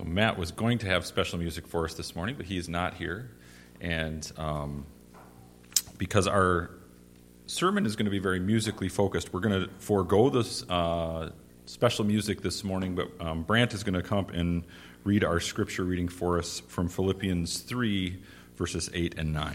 So, Matt was going to have special music for us this morning, but he is not here. And um, because our sermon is going to be very musically focused, we're going to forego this uh, special music this morning, but um, Brant is going to come and read our scripture reading for us from Philippians 3, verses 8 and 9.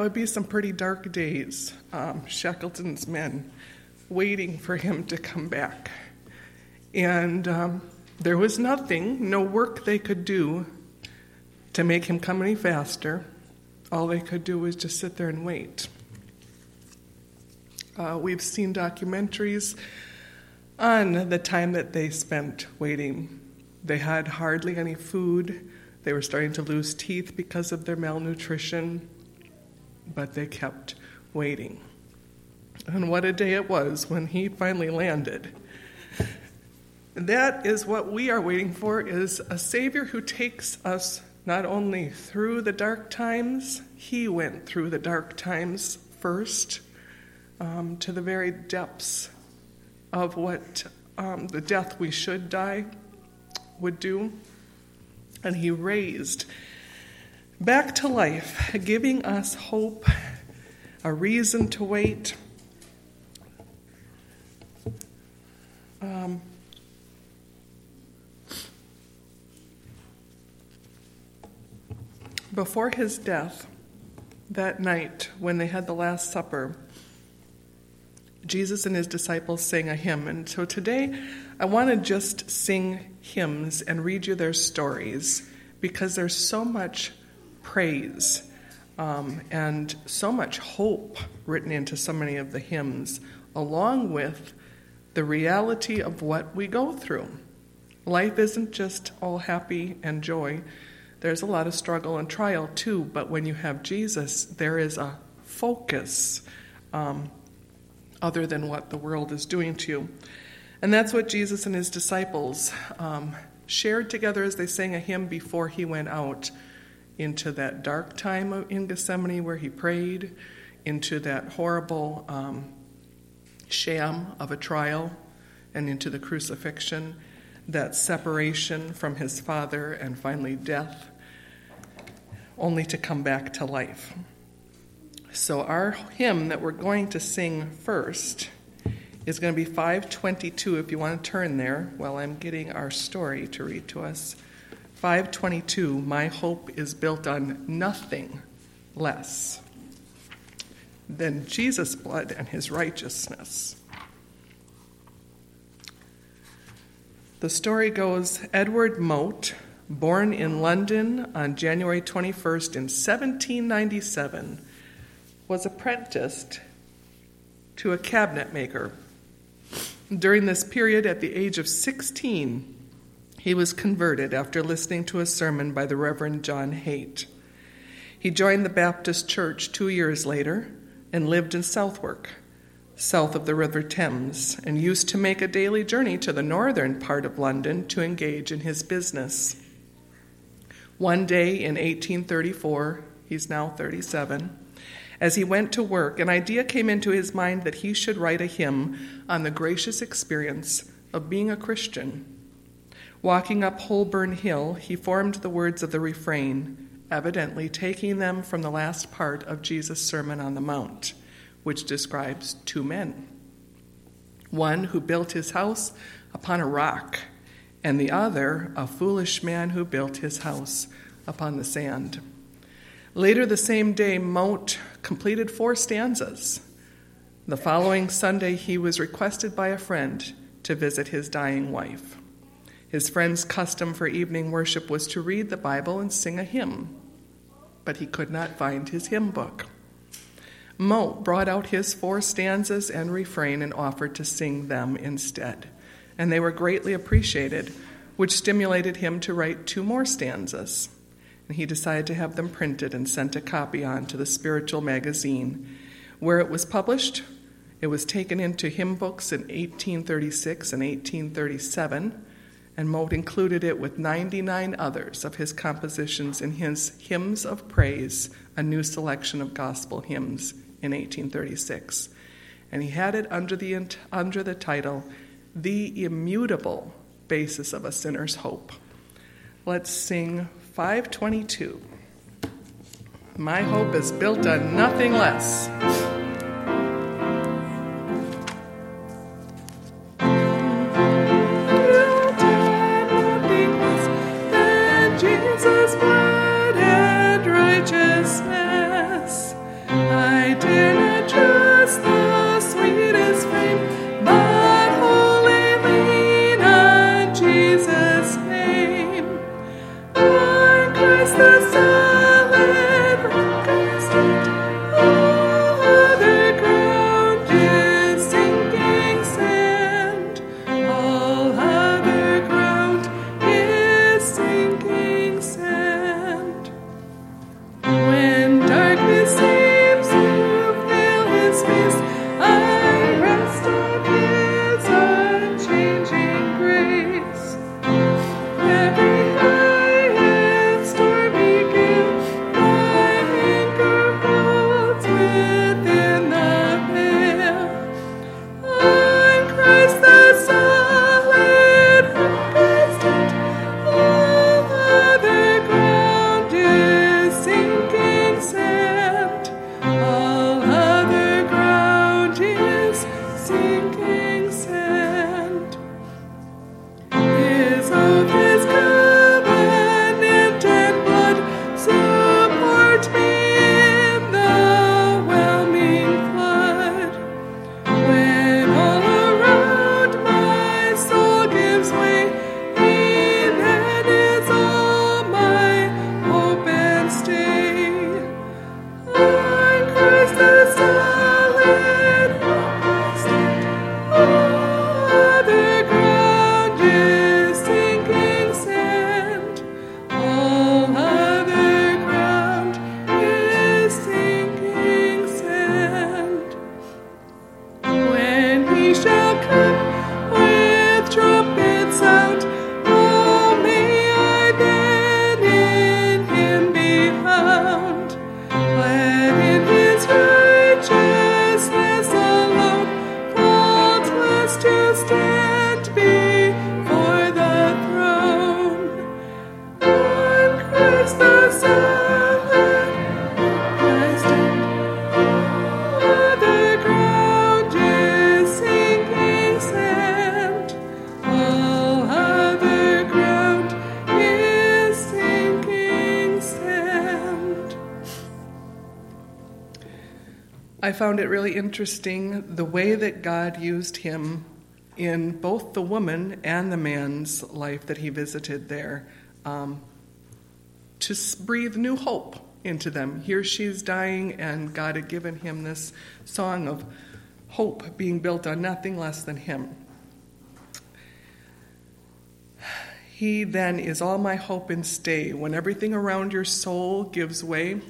would be some pretty dark days, um, Shackleton's men waiting for him to come back. And um, there was nothing, no work they could do to make him come any faster. All they could do was just sit there and wait. Uh, we've seen documentaries on the time that they spent waiting. They had hardly any food. They were starting to lose teeth because of their malnutrition but they kept waiting. And what a day it was when he finally landed. That is what we are waiting for is a savior who takes us not only through the dark times, he went through the dark times first um, to the very depths of what um, the death we should die would do. And he raised back to life, giving us hope, a reason to wait. Um, before his death, that night when they had the Last Supper, Jesus and his disciples sang a hymn. And so today, I want to just sing hymns and read you their stories because there's so much praise um, and so much hope written into so many of the hymns, along with the reality of what we go through. Life isn't just all happy and joy. There's a lot of struggle and trial too, but when you have Jesus, there is a focus um, other than what the world is doing to you. And that's what Jesus and his disciples um, shared together as they sang a hymn before he went out into that dark time in Gethsemane where he prayed, into that horrible um, sham of a trial, and into the crucifixion, that separation from his Father, and finally death, only to come back to life. So, our hymn that we're going to sing first is going to be 522 if you want to turn there while I'm getting our story to read to us. 522 My hope is built on nothing less than Jesus' blood and his righteousness. The story goes Edward Mote, born in London on January 21st in 1797, was apprenticed to a cabinet maker. During this period, at the age of 16, he was converted after listening to a sermon by the Reverend John Haight. He joined the Baptist Church two years later and lived in Southwark, south of the River Thames, and used to make a daily journey to the northern part of London to engage in his business. One day in 1834, he's now 37, as he went to work, an idea came into his mind that he should write a hymn on the gracious experience of being a Christian Walking up Holborn Hill, he formed the words of the refrain, evidently taking them from the last part of Jesus' Sermon on the Mount, which describes two men one who built his house upon a rock, and the other a foolish man who built his house upon the sand. Later the same day, Mote completed four stanzas. The following Sunday, he was requested by a friend to visit his dying wife. His friend's custom for evening worship was to read the Bible and sing a hymn, but he could not find his hymn book. Mote brought out his four stanzas and refrain and offered to sing them instead, and they were greatly appreciated, which stimulated him to write two more stanzas. And he decided to have them printed and sent a copy on to the Spiritual Magazine, where it was published. It was taken into hymn books in 1836 and 1837, and Mote included it with 99 others of his compositions in his Hymns of Praise, a new selection of gospel hymns in 1836. And he had it under the, under the title, The Immutable Basis of a Sinner's Hope. Let's sing 522. My hope is built on nothing less. Found it really interesting the way that God used him in both the woman and the man's life that he visited there um, to breathe new hope into them. Here she's dying, and God had given him this song of hope being built on nothing less than him. He then is all my hope and stay. When everything around your soul gives way,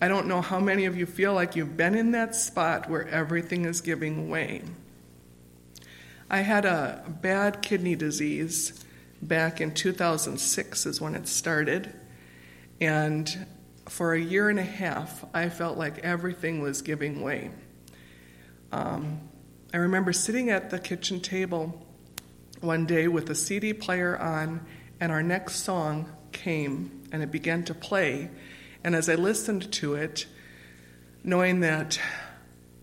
I don't know how many of you feel like you've been in that spot where everything is giving way. I had a bad kidney disease back in 2006, is when it started. And for a year and a half, I felt like everything was giving way. Um, I remember sitting at the kitchen table one day with the CD player on, and our next song came and it began to play. And as I listened to it, knowing that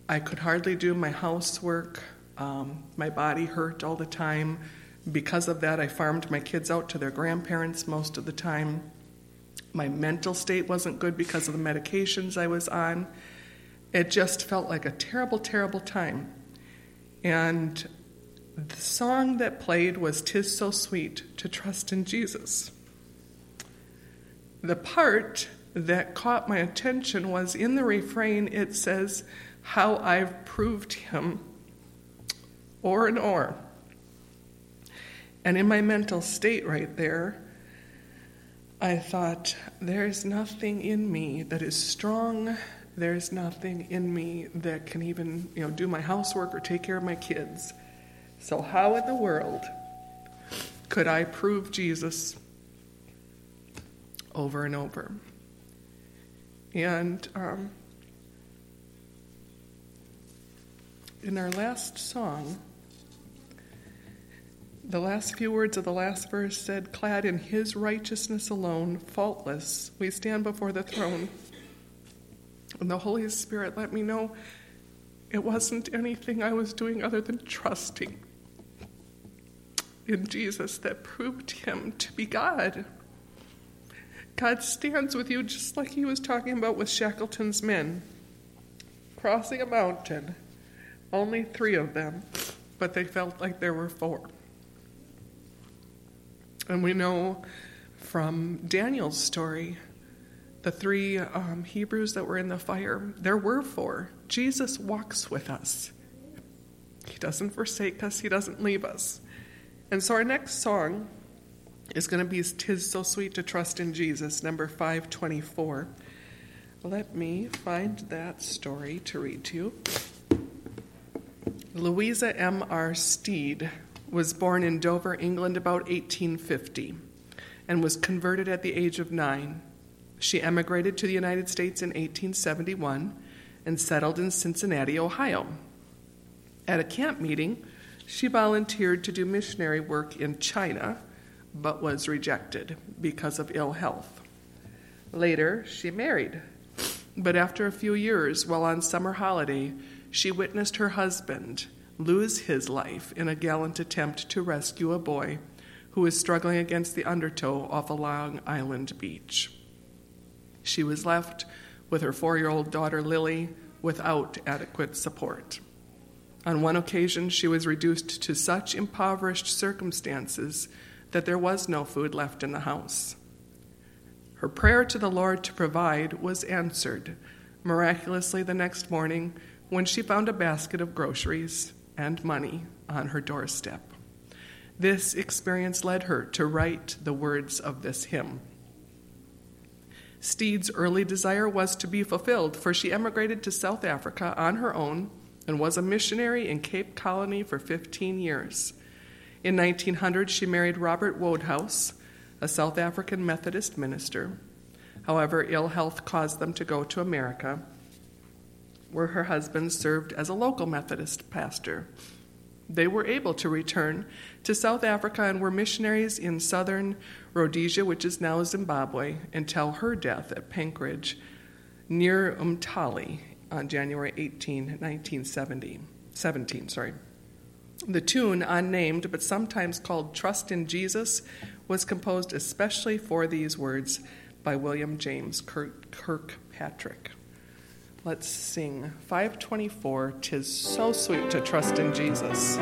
I could hardly do my housework, um, my body hurt all the time, Because of that, I farmed my kids out to their grandparents most of the time. My mental state wasn't good because of the medications I was on. It just felt like a terrible, terrible time. And the song that played was Tis So Sweet to Trust in Jesus. The part that caught my attention was in the refrain, it says, How I've proved him, or and or. And in my mental state right there, I thought, there's nothing in me that is strong. There's nothing in me that can even, you know, do my housework or take care of my kids. So how in the world could I prove Jesus over and over? And um, in our last song, the last few words of the last verse said, Clad in his righteousness alone, faultless, we stand before the throne. And the Holy Spirit let me know it wasn't anything I was doing other than trusting in Jesus that proved him to be God. God stands with you just like he was talking about with Shackleton's men, crossing a mountain. Only three of them, but they felt like there were four. And we know from Daniel's story, the three um, Hebrews that were in the fire, there were four. Jesus walks with us. He doesn't forsake us, He doesn't leave us. And so our next song is going to be Tis So Sweet to Trust in Jesus, number 524. Let me find that story to read to you. Louisa M. R. Steed was born in Dover, England about 1850 and was converted at the age of nine. She emigrated to the United States in 1871 and settled in Cincinnati, Ohio. At a camp meeting, she volunteered to do missionary work in China, but was rejected because of ill health. Later, she married, but after a few years, while on summer holiday, she witnessed her husband lose his life in a gallant attempt to rescue a boy who was struggling against the undertow off a Long Island beach. She was left with her four year old daughter Lily without adequate support. On one occasion, she was reduced to such impoverished circumstances that there was no food left in the house. Her prayer to the Lord to provide was answered miraculously the next morning when she found a basket of groceries and money on her doorstep. This experience led her to write the words of this hymn. Steed's early desire was to be fulfilled, for she emigrated to South Africa on her own and was a missionary in Cape Colony for 15 years. In 1900, she married Robert Wodehouse, a South African Methodist minister. However, ill health caused them to go to America, where her husband served as a local Methodist pastor. They were able to return to South Africa and were missionaries in southern Rhodesia, which is now Zimbabwe, until her death at Penkridge near Umtali on January 18, 1970. 17, sorry. The tune, unnamed but sometimes called Trust in Jesus, was composed especially for these words by William James Kirk- Kirkpatrick. Let's sing 524 Tis so sweet to trust in Jesus.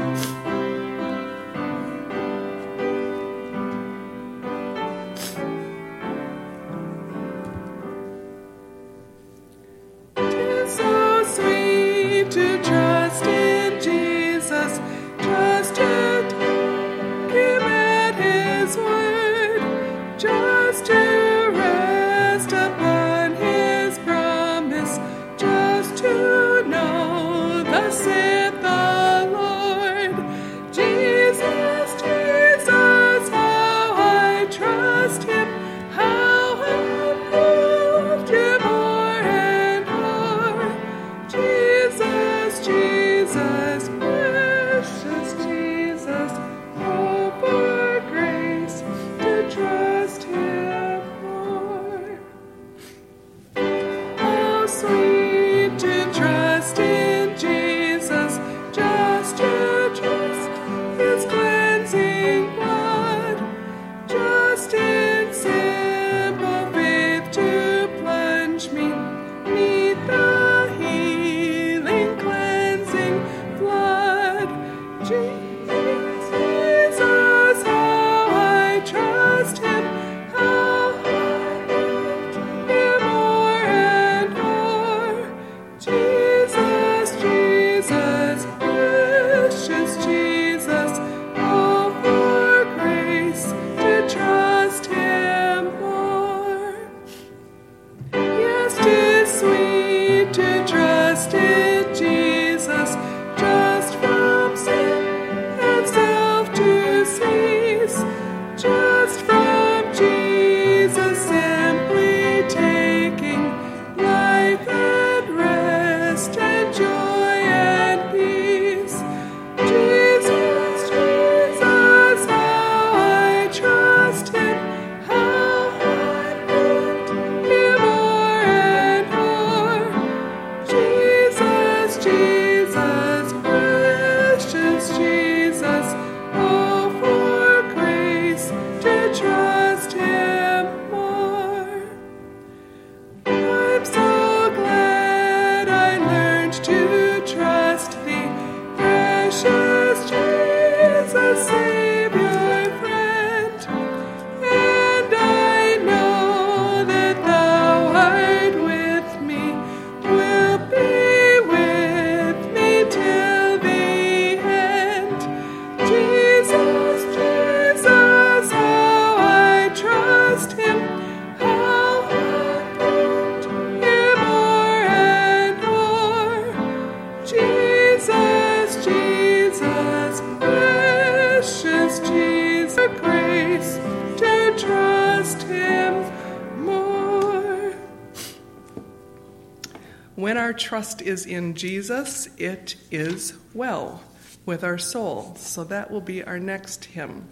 Trust is in Jesus, it is well with our soul. So that will be our next hymn.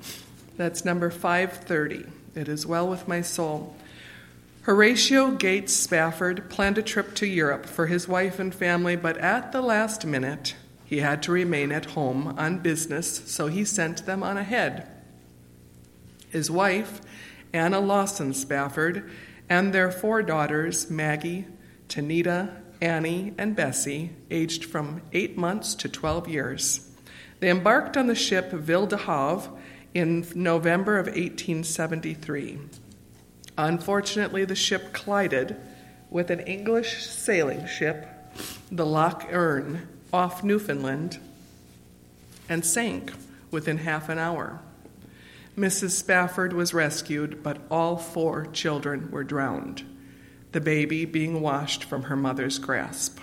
That's number 530. It is well with my soul. Horatio Gates Spafford planned a trip to Europe for his wife and family, but at the last minute, he had to remain at home on business, so he sent them on ahead. His wife, Anna Lawson Spafford, and their four daughters, Maggie, Tanita, Annie, and Bessie, aged from eight months to 12 years. They embarked on the ship Ville de Havre in November of 1873. Unfortunately, the ship collided with an English sailing ship, the Loch Earn, off Newfoundland, and sank within half an hour. Mrs. Spafford was rescued, but all four children were drowned the baby being washed from her mother's grasp.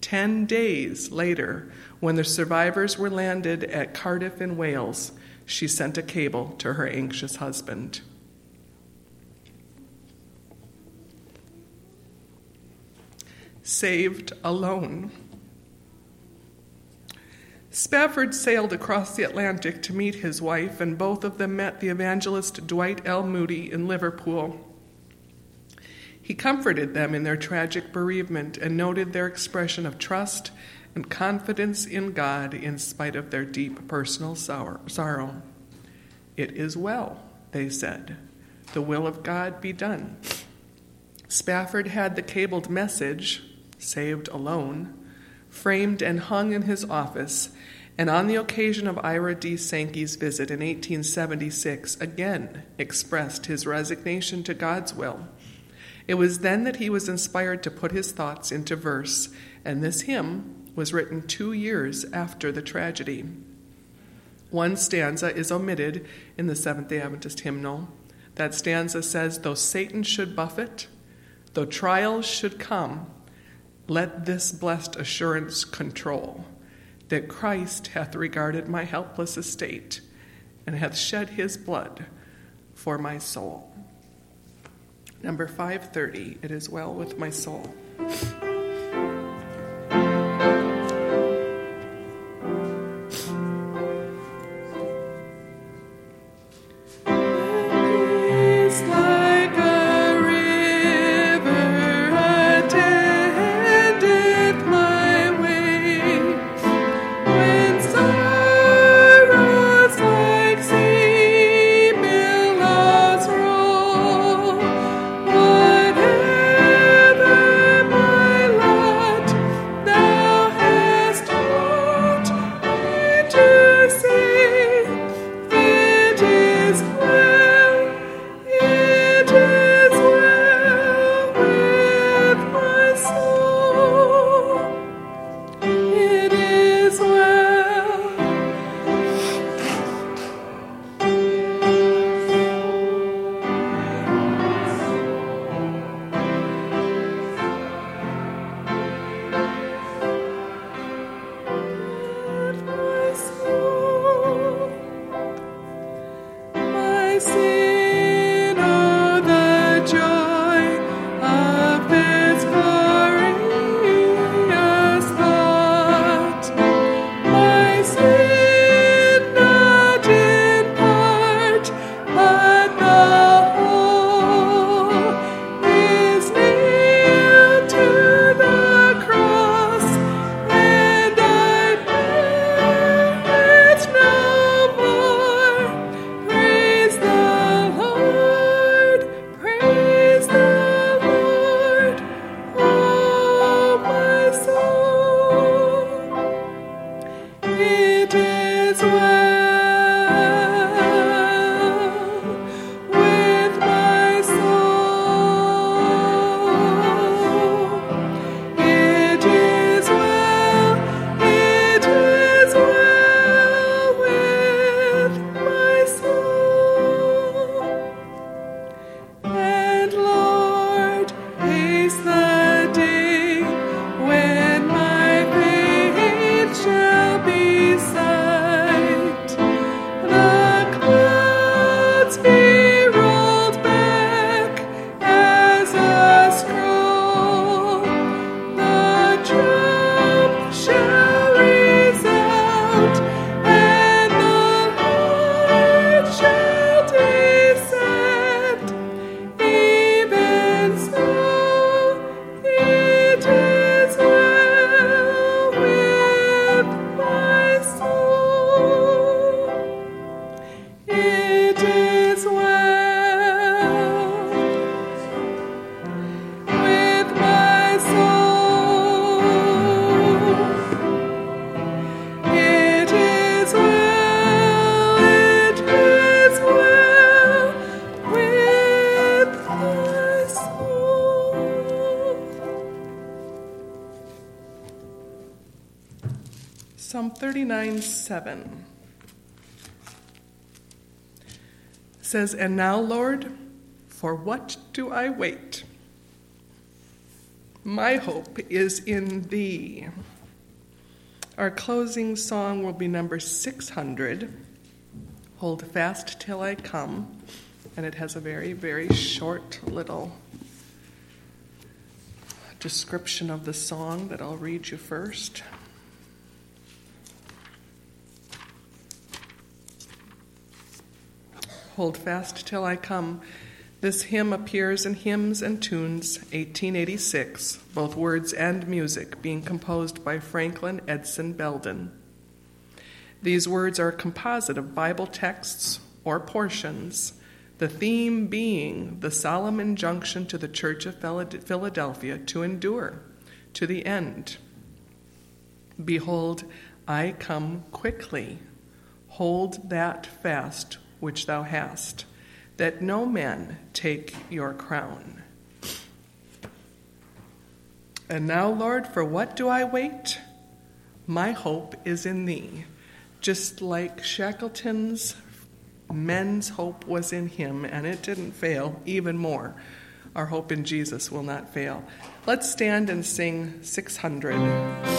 Ten days later, when the survivors were landed at Cardiff in Wales, she sent a cable to her anxious husband. Saved alone. Spafford sailed across the Atlantic to meet his wife, and both of them met the evangelist Dwight L. Moody in Liverpool. He comforted them in their tragic bereavement and noted their expression of trust and confidence in God in spite of their deep personal sorrow. It is well, they said. The will of God be done. Spafford had the cabled message, saved alone, framed and hung in his office, and on the occasion of Ira D. Sankey's visit in 1876, again expressed his resignation to God's will it was then that he was inspired to put his thoughts into verse, and this hymn was written two years after the tragedy. One stanza is omitted in the Seventh day Adventist hymnal. That stanza says, Though Satan should buffet, though trials should come, let this blessed assurance control that Christ hath regarded my helpless estate and hath shed his blood for my soul. Number 530, It is Well with My Soul. 7 says, And now, Lord, for what do I wait? My hope is in thee. Our closing song will be number 600, Hold Fast Till I Come, and it has a very, very short little description of the song that I'll read you first. Hold fast till I come. This hymn appears in Hymns and Tunes, 1886, both words and music being composed by Franklin Edson Belden. These words are a composite of Bible texts or portions, the theme being the solemn injunction to the Church of Philadelphia to endure to the end. Behold, I come quickly. Hold that fast which thou hast that no man take your crown. And now, Lord, for what do I wait? My hope is in thee. Just like Shackleton's men's hope was in him, and it didn't fail, even more. Our hope in Jesus will not fail. Let's stand and sing 600.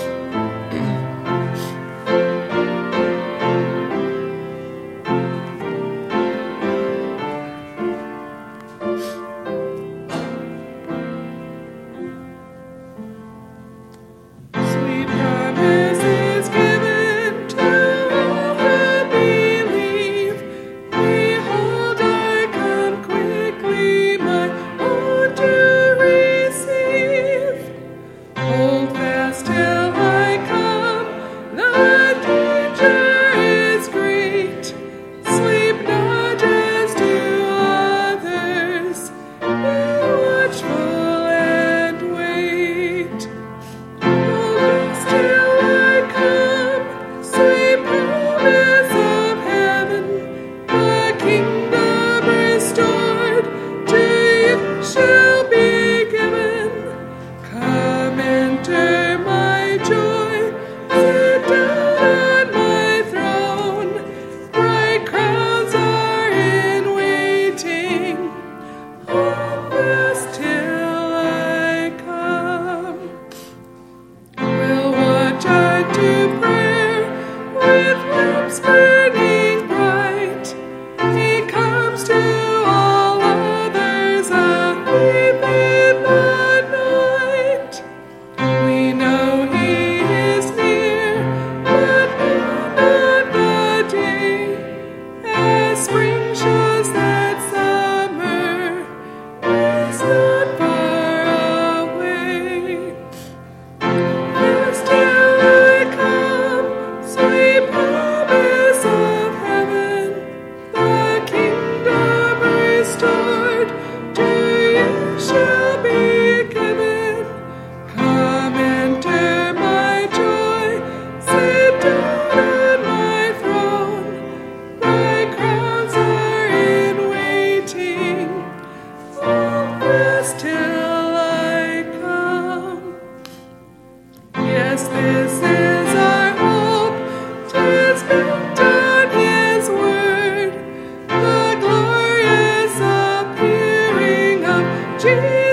Jesus.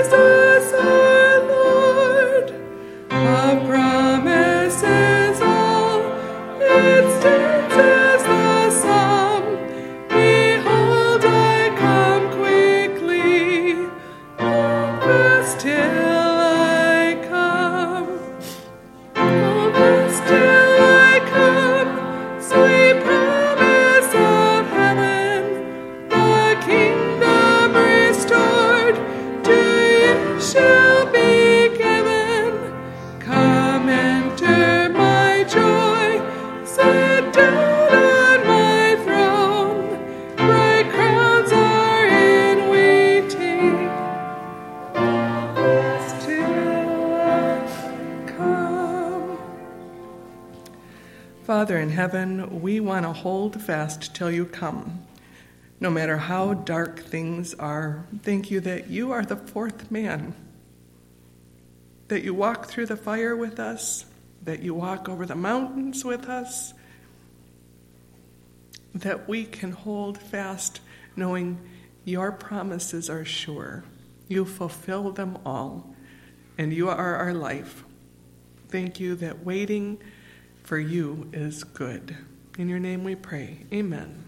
Father in heaven, we want to hold fast till you come. No matter how dark things are, thank you that you are the fourth man, that you walk through the fire with us, that you walk over the mountains with us, that we can hold fast knowing your promises are sure. You fulfill them all, and you are our life. Thank you that waiting for you is good. In your name we pray. Amen.